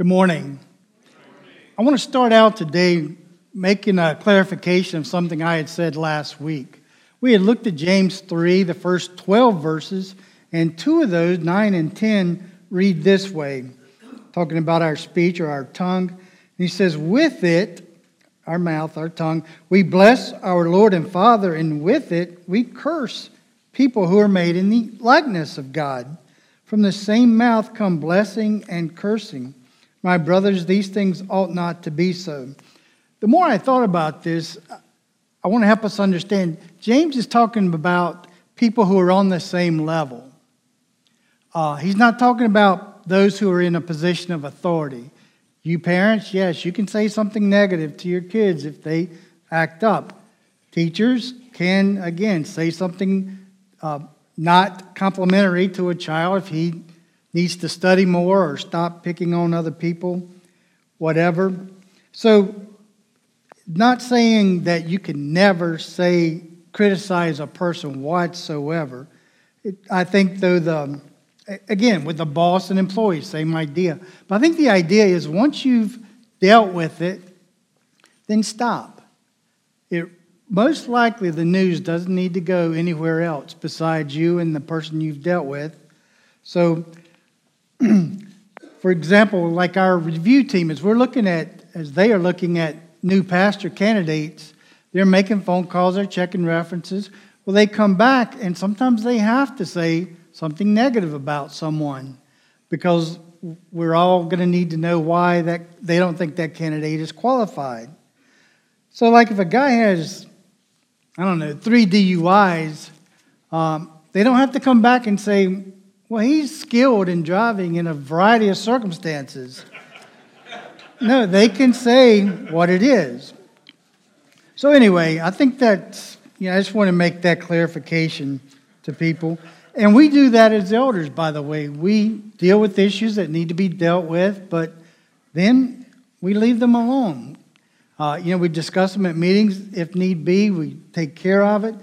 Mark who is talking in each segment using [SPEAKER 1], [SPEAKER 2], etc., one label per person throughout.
[SPEAKER 1] Good morning. I want to start out today making a clarification of something I had said last week. We had looked at James 3, the first 12 verses, and two of those, 9 and 10, read this way, talking about our speech or our tongue. And he says, With it, our mouth, our tongue, we bless our Lord and Father, and with it we curse people who are made in the likeness of God. From the same mouth come blessing and cursing. My brothers, these things ought not to be so. The more I thought about this, I want to help us understand. James is talking about people who are on the same level. Uh, he's not talking about those who are in a position of authority. You parents, yes, you can say something negative to your kids if they act up. Teachers can, again, say something uh, not complimentary to a child if he needs to study more or stop picking on other people, whatever. So, not saying that you can never say, criticize a person whatsoever. It, I think, though, the again, with the boss and employees, same idea. But I think the idea is once you've dealt with it, then stop. It, most likely, the news doesn't need to go anywhere else besides you and the person you've dealt with. So, for example, like our review team, as we're looking at, as they are looking at new pastor candidates, they're making phone calls, they're checking references. Well, they come back, and sometimes they have to say, something negative about someone because we're all going to need to know why that they don't think that candidate is qualified. So, like if a guy has, I don't know, three DUIs, um, they don't have to come back and say, well, he's skilled in driving in a variety of circumstances. no, they can say what it is. So, anyway, I think that, you know, I just want to make that clarification to people. And we do that as elders, by the way. We deal with issues that need to be dealt with, but then we leave them alone. Uh, you know, we discuss them at meetings if need be, we take care of it.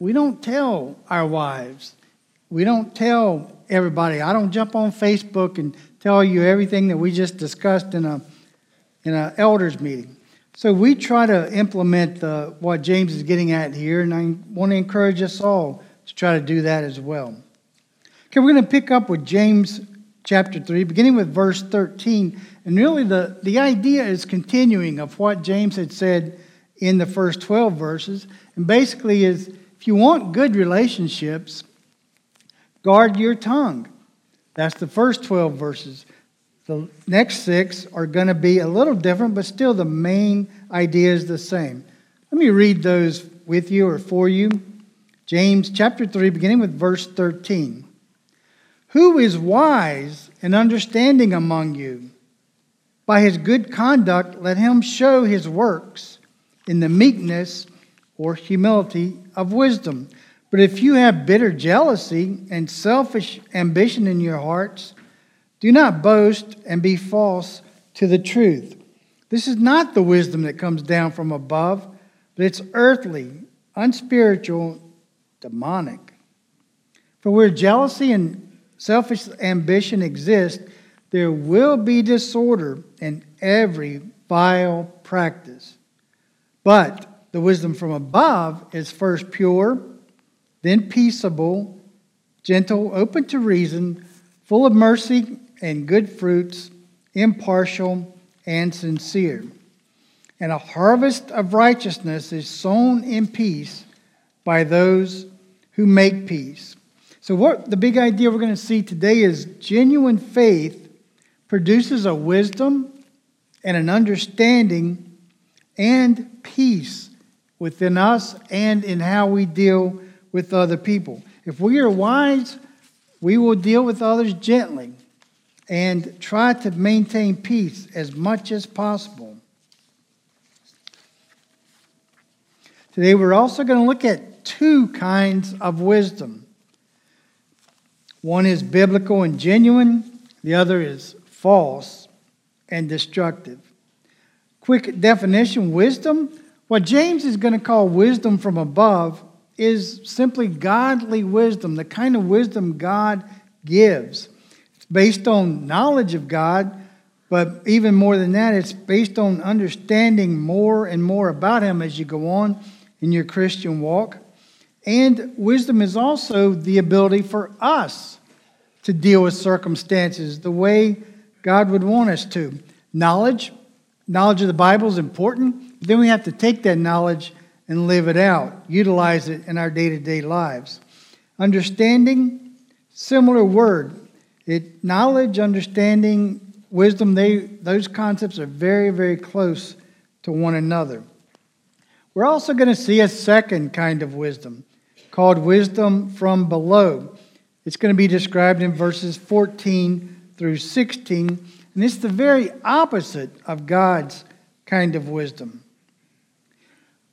[SPEAKER 1] We don't tell our wives, we don't tell everybody. I don't jump on Facebook and tell you everything that we just discussed in a in an elders meeting. So we try to implement the, what James is getting at here, and I want to encourage us all to try to do that as well. Okay, we're going to pick up with James chapter 3, beginning with verse 13. And really, the, the idea is continuing of what James had said in the first 12 verses. And basically, is if you want good relationships, guard your tongue. That's the first 12 verses. The next six are going to be a little different, but still the main idea is the same. Let me read those with you or for you. James chapter 3, beginning with verse 13. Who is wise and understanding among you? By his good conduct, let him show his works in the meekness or humility of wisdom. But if you have bitter jealousy and selfish ambition in your hearts, do not boast and be false to the truth. This is not the wisdom that comes down from above, but it's earthly, unspiritual, demonic. For where jealousy and selfish ambition exist, there will be disorder in every vile practice. But the wisdom from above is first pure, then peaceable, gentle, open to reason, full of mercy and good fruits, impartial and sincere. And a harvest of righteousness is sown in peace by those who make peace. So, what the big idea we're going to see today is genuine faith produces a wisdom and an understanding and peace within us and in how we deal with other people. If we are wise, we will deal with others gently and try to maintain peace as much as possible. Today, we're also going to look at two kinds of wisdom one is biblical and genuine, the other is false and destructive. Quick definition wisdom what James is going to call wisdom from above is simply godly wisdom, the kind of wisdom God gives. It's based on knowledge of God, But even more than that, it's based on understanding more and more about Him as you go on in your Christian walk. And wisdom is also the ability for us to deal with circumstances the way God would want us to. Knowledge, knowledge of the Bible is important. Then we have to take that knowledge and live it out, utilize it in our day to day lives. Understanding, similar word. It, knowledge, understanding, wisdom, they, those concepts are very, very close to one another. We're also going to see a second kind of wisdom called wisdom from below. It's going to be described in verses 14 through 16, and it's the very opposite of God's kind of wisdom.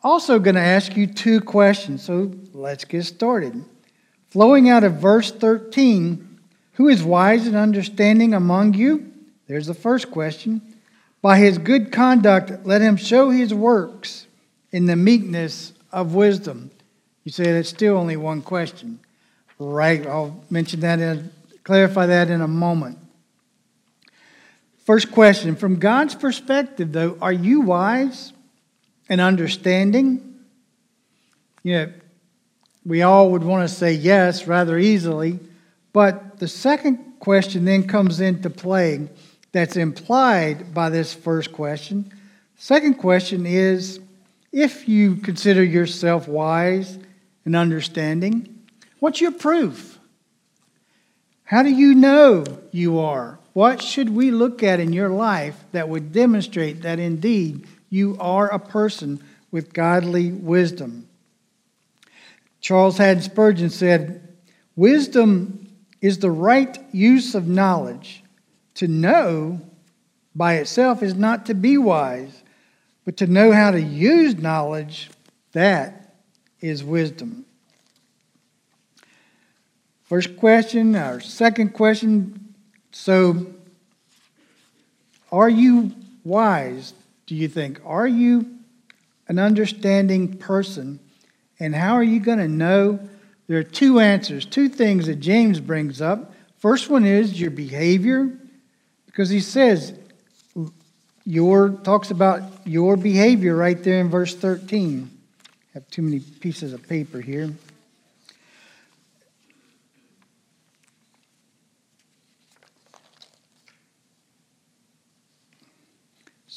[SPEAKER 1] Also, going to ask you two questions, so let's get started. Flowing out of verse 13, who is wise and understanding among you? There's the first question. By his good conduct, let him show his works in the meekness of wisdom. You say that's still only one question. Right, I'll mention that and clarify that in a moment. First question From God's perspective, though, are you wise and understanding? You know, we all would want to say yes rather easily, but the second question then comes into play that's implied by this first question. Second question is if you consider yourself wise and understanding, what's your proof? How do you know you are? What should we look at in your life that would demonstrate that indeed you are a person with godly wisdom? Charles Haddon Spurgeon said, Wisdom is the right use of knowledge to know by itself is not to be wise, but to know how to use knowledge, that is wisdom. First question, our second question. So, are you wise, do you think? Are you an understanding person? And how are you going to know? There are two answers, two things that James brings up. First one is your behavior because he says, your talks about your behavior right there in verse 13. I have too many pieces of paper here.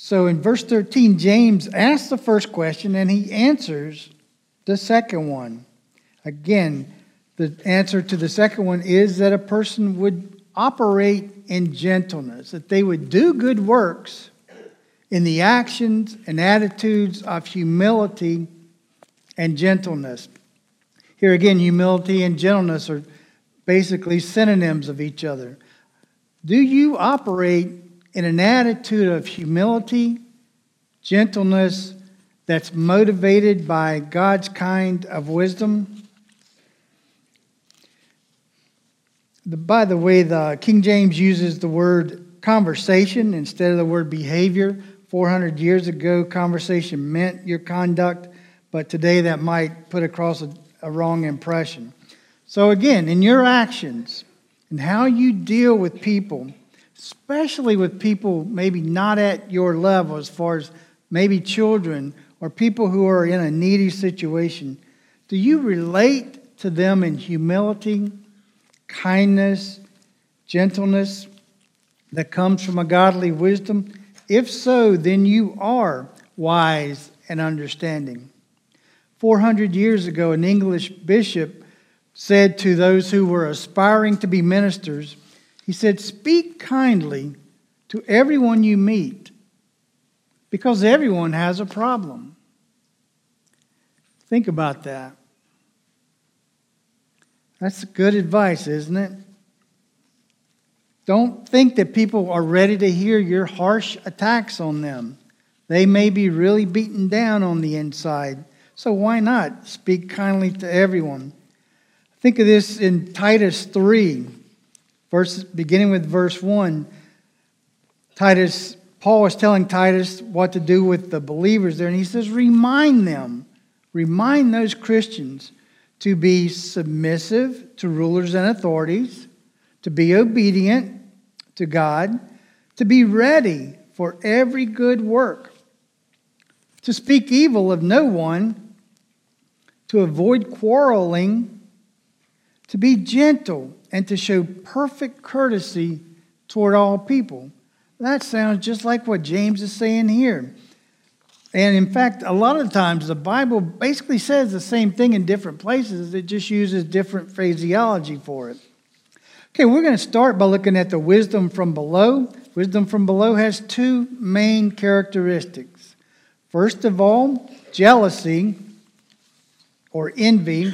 [SPEAKER 1] So in verse 13, James asks the first question and he answers the second one. Again, the answer to the second one is that a person would operate in gentleness, that they would do good works in the actions and attitudes of humility and gentleness. Here again, humility and gentleness are basically synonyms of each other. Do you operate in an attitude of humility, gentleness, that's motivated by God's kind of wisdom? By the way, the King James uses the word conversation instead of the word behavior. 400 years ago, conversation meant your conduct, but today that might put across a, a wrong impression. So, again, in your actions and how you deal with people, especially with people maybe not at your level, as far as maybe children or people who are in a needy situation, do you relate to them in humility kindness, gentleness that comes from a godly wisdom? If so, then you are wise and understanding. 400 years ago, an English bishop said to those who were aspiring to be ministers, he said, Speak kindly to everyone you meet because everyone has a problem. Think about that. That's good advice, isn't it? Don't think that people are ready to hear your harsh attacks on them. They may be really beaten down on the inside. So why not speak kindly to everyone? Think of this in Titus 3, verse, beginning with verse 1. Titus, Paul is telling Titus what to do with the believers there, and he says, Remind them, remind those Christians to be submissive to rulers and authorities, to be obedient to God, to be ready for every good work, to speak evil of no one, to avoid quarreling, to be gentle, and to show perfect courtesy toward all people. That sounds just like what James is saying here. And in fact, a lot of times the Bible basically says the same thing in different places, it just uses different phraseology for it. Okay, we're going to start by looking at the wisdom from below. Wisdom from below has two main characteristics. First of all, jealousy or envy.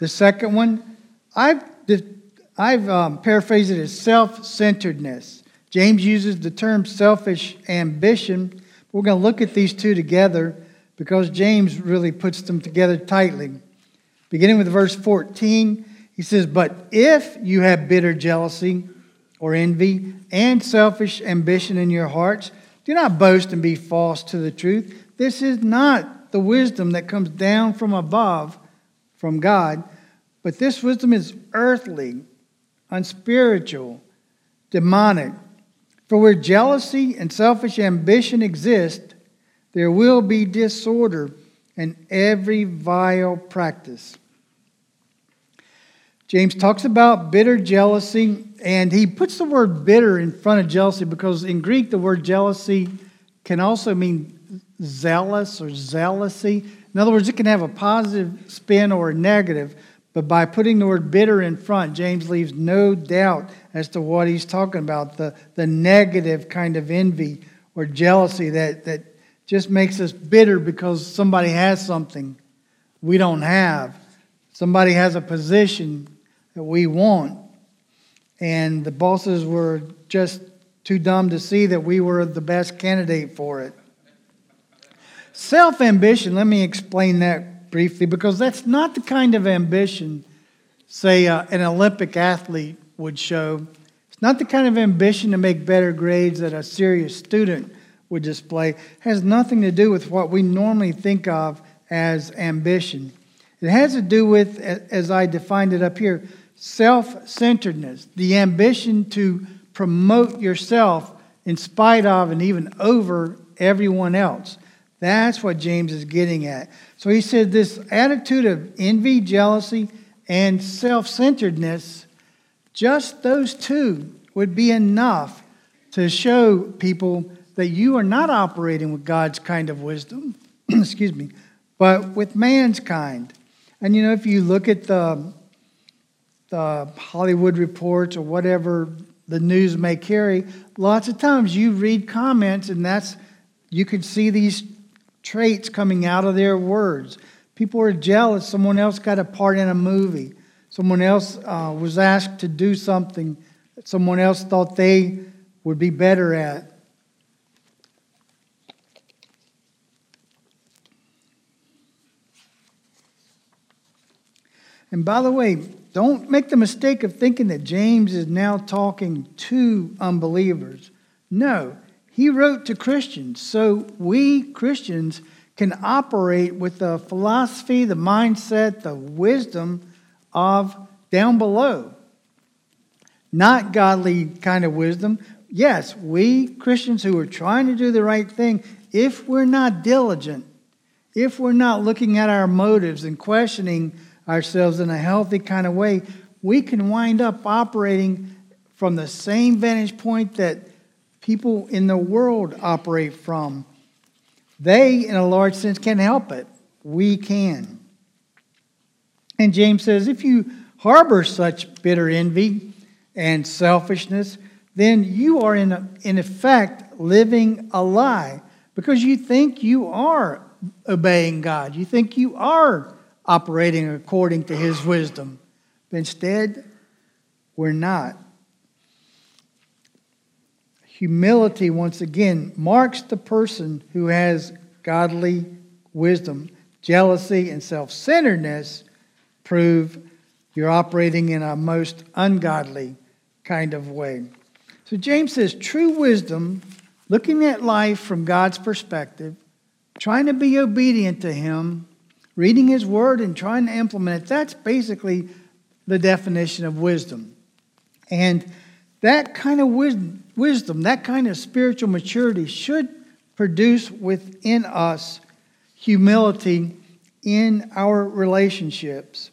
[SPEAKER 1] The second one, I've, I've um, paraphrased it as self centeredness. James uses the term selfish ambition we're going to look at these two together because James really puts them together tightly. Beginning with verse 14, he says, But if you have bitter jealousy or envy and selfish ambition in your hearts, do not boast and be false to the truth. This is not the wisdom that comes down from above, from God, but this wisdom is earthly, unspiritual, demonic. For where jealousy and selfish ambition exist, there will be disorder and every vile practice. James talks about bitter jealousy, and he puts the word bitter in front of jealousy because in Greek the word jealousy can also mean zealous or zealousy. In other words, it can have a positive spin or a negative. But by putting the word bitter in front, James leaves no doubt as to what he's talking about the, the negative kind of envy or jealousy that, that just makes us bitter because somebody has something we don't have. Somebody has a position that we want. And the bosses were just too dumb to see that we were the best candidate for it. Self ambition, let me explain that briefly because that's not the kind of ambition, say, uh, an Olympic athlete would show. It's not the kind of ambition to make better grades that a serious student would display. It has nothing to do with what we normally think of as ambition. It has to do with, as I defined it up here, self centeredness, the ambition to promote yourself in spite of and even over everyone else. That's what James is getting at. So he said this attitude of envy, jealousy, and self centeredness, just those two would be enough to show people that you are not operating with God's kind of wisdom, excuse me, but with man's kind. And you know, if you look at the, the Hollywood reports or whatever the news may carry, lots of times you read comments and that's you can see these traits coming out of their words. People are jealous. Someone else got a part in a movie. Someone else uh, was asked to do something that someone else thought they would be better at. And by the way, don't make the mistake of thinking that James is now talking to unbelievers. No, he wrote to Christians. So we Christians can operate with the philosophy, the mindset, the wisdom of down below. Not godly kind of wisdom. Yes, we Christians who are trying to do the right thing, if we're not diligent, if we're not looking at our motives and questioning ourselves in a healthy kind of way, we can wind up operating from the same vantage point that people in the world operate from. They, in a large sense, can't help it. We can. And James says if you harbor such bitter envy and selfishness, then you are, in, in effect, living a lie because you think you are obeying God. You think you are operating according to His wisdom. But instead, we're not. Humility, once again, marks the person who has godly wisdom. Jealousy and self centeredness prove you're operating in a most ungodly kind of way. So James says true wisdom, looking at life from God's perspective, trying to be obedient to Him, reading His Word and trying to implement it, that's basically the definition of wisdom. And that kind of wisdom, wisdom, that kind of spiritual maturity should produce within us humility in our relationships.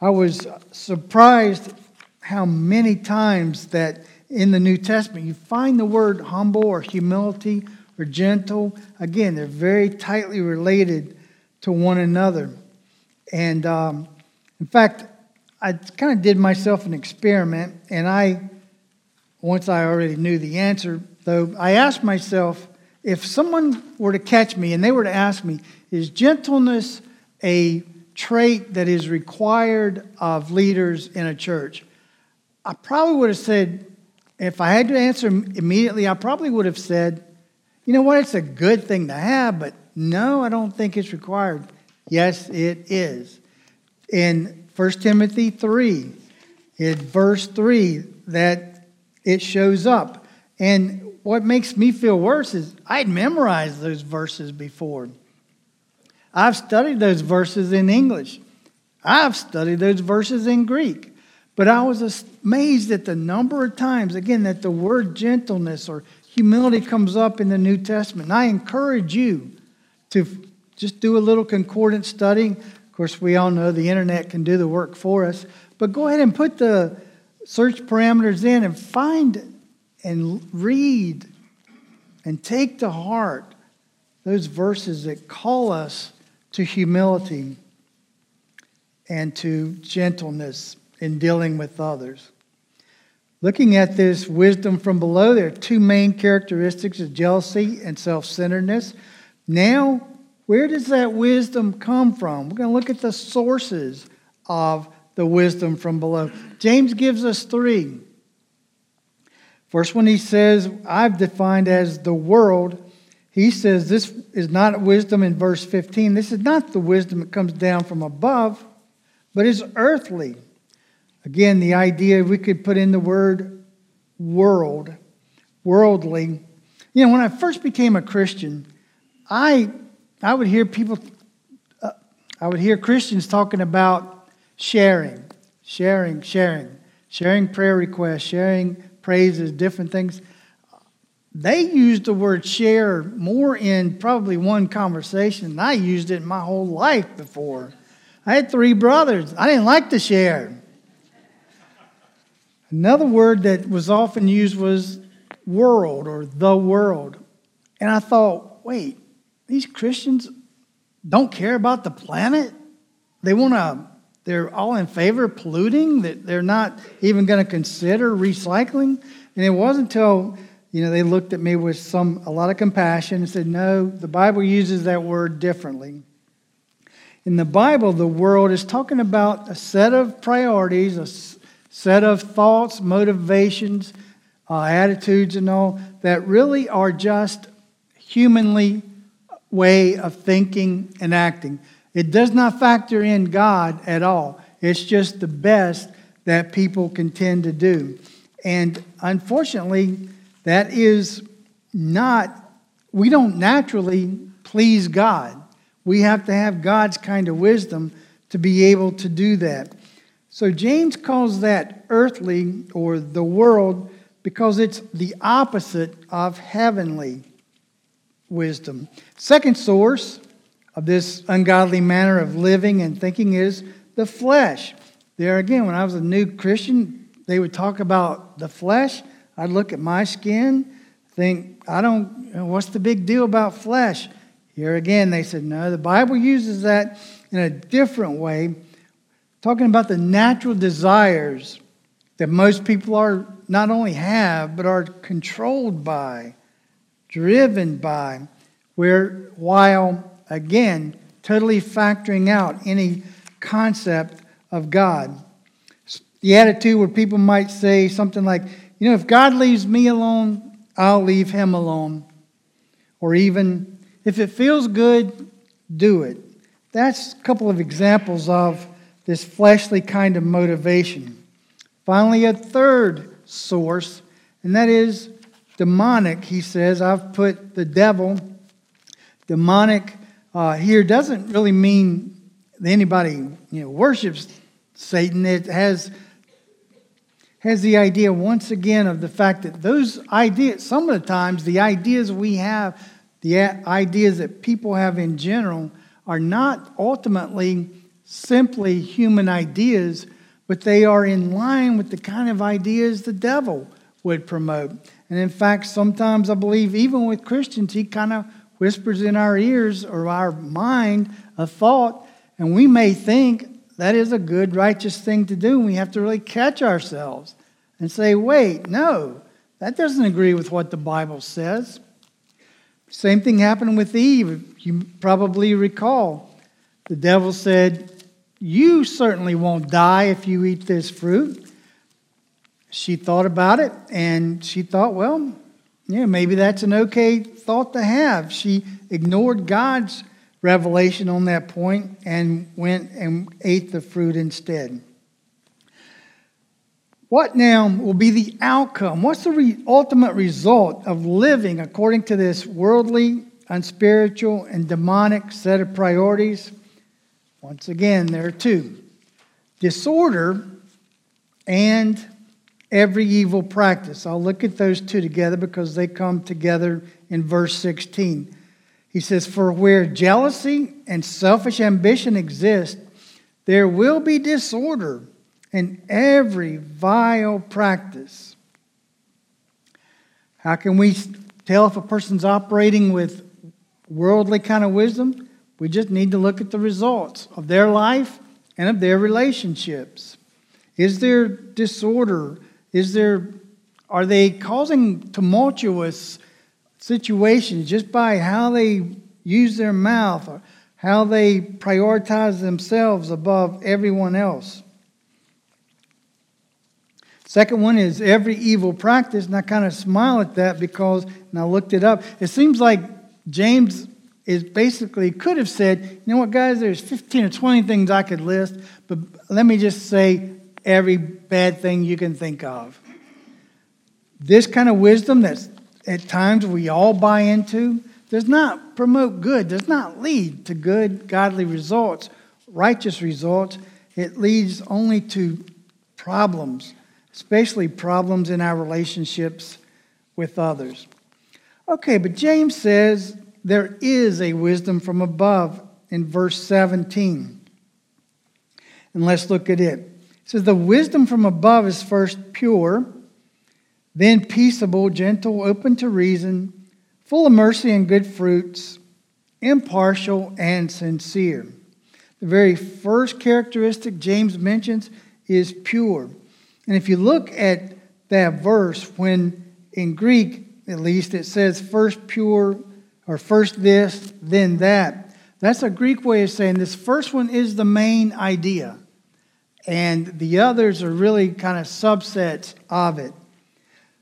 [SPEAKER 1] I was surprised how many times that in the New Testament you find the word humble or humility or gentle. Again, they're very tightly related to one another. And um, in fact, I kind of did myself an experiment, and I, once I already knew the answer, though, I asked myself if someone were to catch me and they were to ask me, is gentleness a trait that is required of leaders in a church? I probably would have said, if I had to answer immediately, I probably would have said, you know what, it's a good thing to have, but no, I don't think it's required. Yes, it is. In 1 Timothy 3, in verse 3, that it shows up. And what makes me feel worse is I'd memorized those verses before. I've studied those verses in English. I've studied those verses in Greek. But I was amazed at the number of times, again, that the word gentleness or humility comes up in the New Testament. And I encourage you to just do a little concordant study Of course, we all know the internet can do the work for us, but go ahead and put the search parameters in and find and read and take to heart those verses that call us to humility and to gentleness in dealing with others. Looking at this wisdom from below, there are two main characteristics of jealousy and self centeredness. Now, where does that wisdom come from? We're going to look at the sources of the wisdom from below. James gives us three. First one he says, I've defined as the world. He says this is not wisdom in verse 15. This is not the wisdom that comes down from above, but is earthly. Again, the idea we could put in the word world, worldly. You know, when I first became a Christian, I I would hear people, uh, I would hear Christians talking about sharing, sharing, sharing, sharing prayer requests, sharing praises, different things. They used the word share more in probably one conversation than I used it in my whole life before. I had three brothers. I didn't like to share. Another word that was often used was world or the world. And I thought, wait, these Christians don't care about the planet. They want to, they're all in favor of polluting, that they're not even going to consider recycling. And it wasn't until, you know, they looked at me with some, a lot of compassion and said, no, the Bible uses that word differently. In the Bible, the world is talking about a set of priorities, a set of thoughts, motivations, uh, attitudes, and all that really are just humanly way of thinking and acting. It does not factor in God at all. It's just the best that people can tend to do. And unfortunately, that is not, we don't naturally please God. We have to have God's kind of wisdom to be able to do that. So James calls that earthly or the world because it's the opposite of heavenly wisdom. Second source of this ungodly manner of living and thinking is the flesh. There again, when I was a new Christian, they would talk about the flesh. I'd look at my skin, think, I don't, what's the big deal about flesh? Here again, they said, no, the Bible uses that in a different way, talking about the natural desires that most people are not only have, but are controlled by driven by, where while again totally factoring out any concept of God. The attitude where people might say something like, you know, if God leaves me alone, I'll leave him alone. Or even, if it feels good, do it. That's a couple of examples of this fleshly kind of motivation. Finally, a third source, and that is demonic, he says, I've put the devil, demonic uh, here doesn't really mean that anybody you know, worships Satan. It has has the idea once again of the fact that those ideas, some of the times, the ideas we have, the ideas that people have in general, are not ultimately simply human ideas, but they are in line with the kind of ideas the devil would promote. And in fact, sometimes I believe, even with Christians, he kind of whispers in our ears or our mind a thought, and we may think that is a good, righteous thing to do. And we have to really catch ourselves and say, wait, no, that doesn't agree with what the Bible says. Same thing happened with Eve. You probably recall. The devil said, you certainly won't die if you eat this fruit. She thought about it and she thought, well, yeah, maybe that's an okay thought to have. She ignored God's revelation on that point and went and ate the fruit instead. What now will be the outcome? What's the re- ultimate result of living according to this worldly, unspiritual, and demonic set of priorities? Once again, there are two disorder and every evil practice. I'll look at those two together because they come together in verse 16. He says, For where jealousy and selfish ambition exist, there will be disorder and every vile practice. How can we tell if a person's operating with worldly kind of wisdom? We just need to look at the results of their life and of their relationships. Is there disorder? Is there are they causing tumultuous situations just by how they use their mouth or how they prioritize themselves above everyone else? Second one is every evil practice, and I kind of smile at that because, and I looked it up, it seems like James is basically could have said, you know what, guys, there's 15 or 20 things I could list, but let me just say every bad thing you can think of. This kind of wisdom that at times we all buy into does not promote good, does not lead to good, godly results, righteous results. It leads only to problems, especially problems in our relationships with others. Okay, but James says there is a wisdom from above in verse 17. And let's look at it. Says, The wisdom from above is first pure, then peaceable, gentle, open to reason, full of mercy and good fruits, impartial and sincere. The very first characteristic James mentions is pure. And if you look at that verse, when in Greek at least it says first pure, or first this, then that. That's a Greek way of saying this first one is the main idea, and the others are really kind of subsets of it.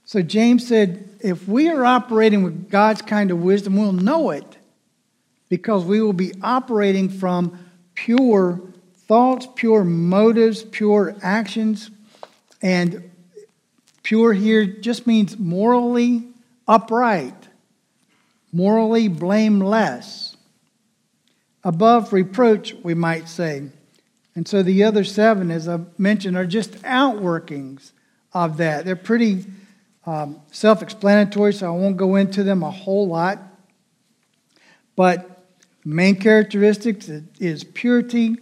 [SPEAKER 1] So James said, if we are operating with God's kind of wisdom, we'll know it because we will be operating from pure thoughts, pure motives, pure actions. And pure here just means morally upright morally blameless, above reproach, we might say. And so the other seven, as I mentioned, are just outworkings of that. They're pretty um, self explanatory, so I won't go into them a whole lot. But main characteristics is purity.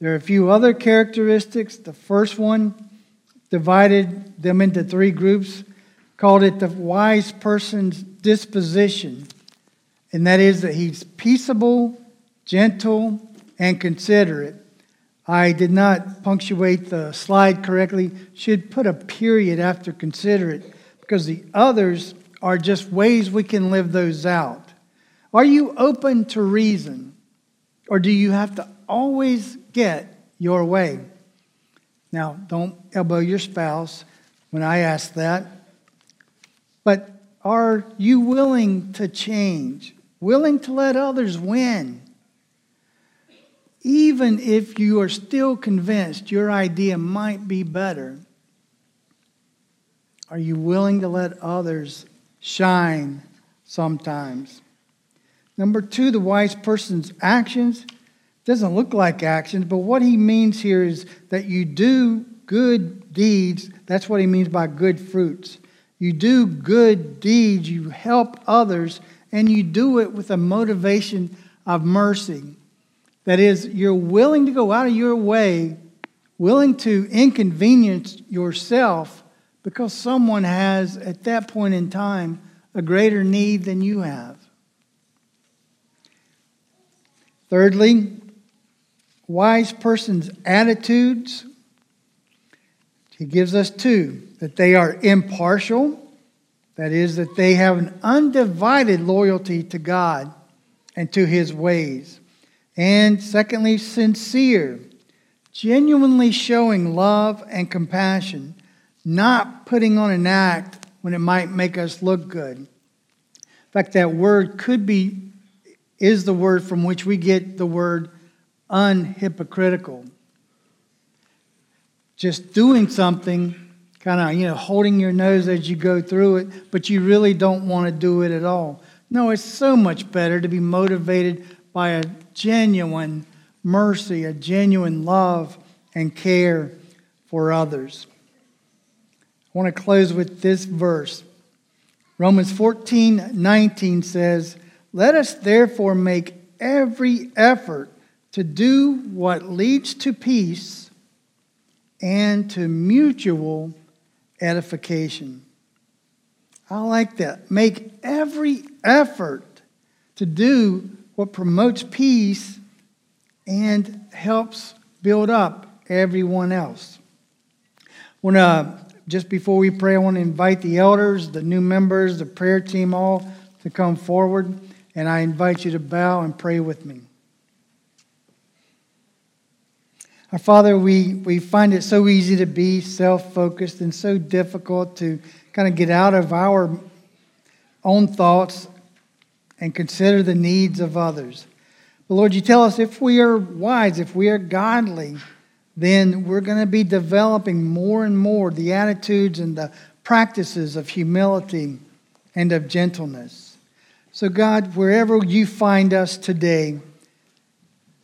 [SPEAKER 1] There are a few other characteristics. The first one divided them into three groups, called it the wise person's disposition and that is that he's peaceable, gentle, and considerate. I did not punctuate the slide correctly. Should put a period after consider it because the others are just ways we can live those out. Are you open to reason or do you have to always get your way? Now, don't elbow your spouse when I ask that. But are you willing to change? willing to let others win. Even if you are still convinced your idea might be better, are you willing to let others shine sometimes? Number two, the wise person's actions doesn't look like actions, but what he means here is that you do good deeds. That's what he means by good fruits. You do good deeds, you help others, and you do it with a motivation of mercy. That is, you're willing to go out of your way, willing to inconvenience yourself because someone has, at that point in time, a greater need than you have. Thirdly, wise person's attitudes. He gives us two that they are impartial, that is, that they have an undivided loyalty to God and to his ways. And secondly, sincere, genuinely showing love and compassion, not putting on an act when it might make us look good. In fact, that word could be, is the word from which we get the word unhypocritical. Just doing something, kind of, you know, holding your nose as you go through it, but you really don't want to do it at all. No, it's so much better to be motivated by a genuine mercy, a genuine love and care for others. I want to close with this verse. Romans 14 19 says, Let us therefore make every effort to do what leads to peace and to mutual edification. I like that. Make every effort to do what promotes peace and helps build up everyone else. When, uh, just before we pray, I want to invite the elders, the new members, the prayer team, all to come forward, and I invite you to bow and pray with me. Our Father, we, we find it so easy to be self focused and so difficult to kind of get out of our own thoughts and consider the needs of others. But Lord, you tell us if we are wise, if we are godly, then we're going to be developing more and more the attitudes and the practices of humility and of gentleness. So, God, wherever you find us today,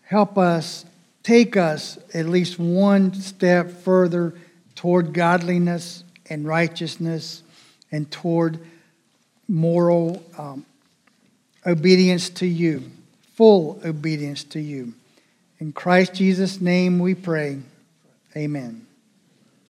[SPEAKER 1] help us take us at least one step further toward godliness and righteousness and toward moral um, obedience to you, full obedience to you. In Christ Jesus' name we pray. Amen.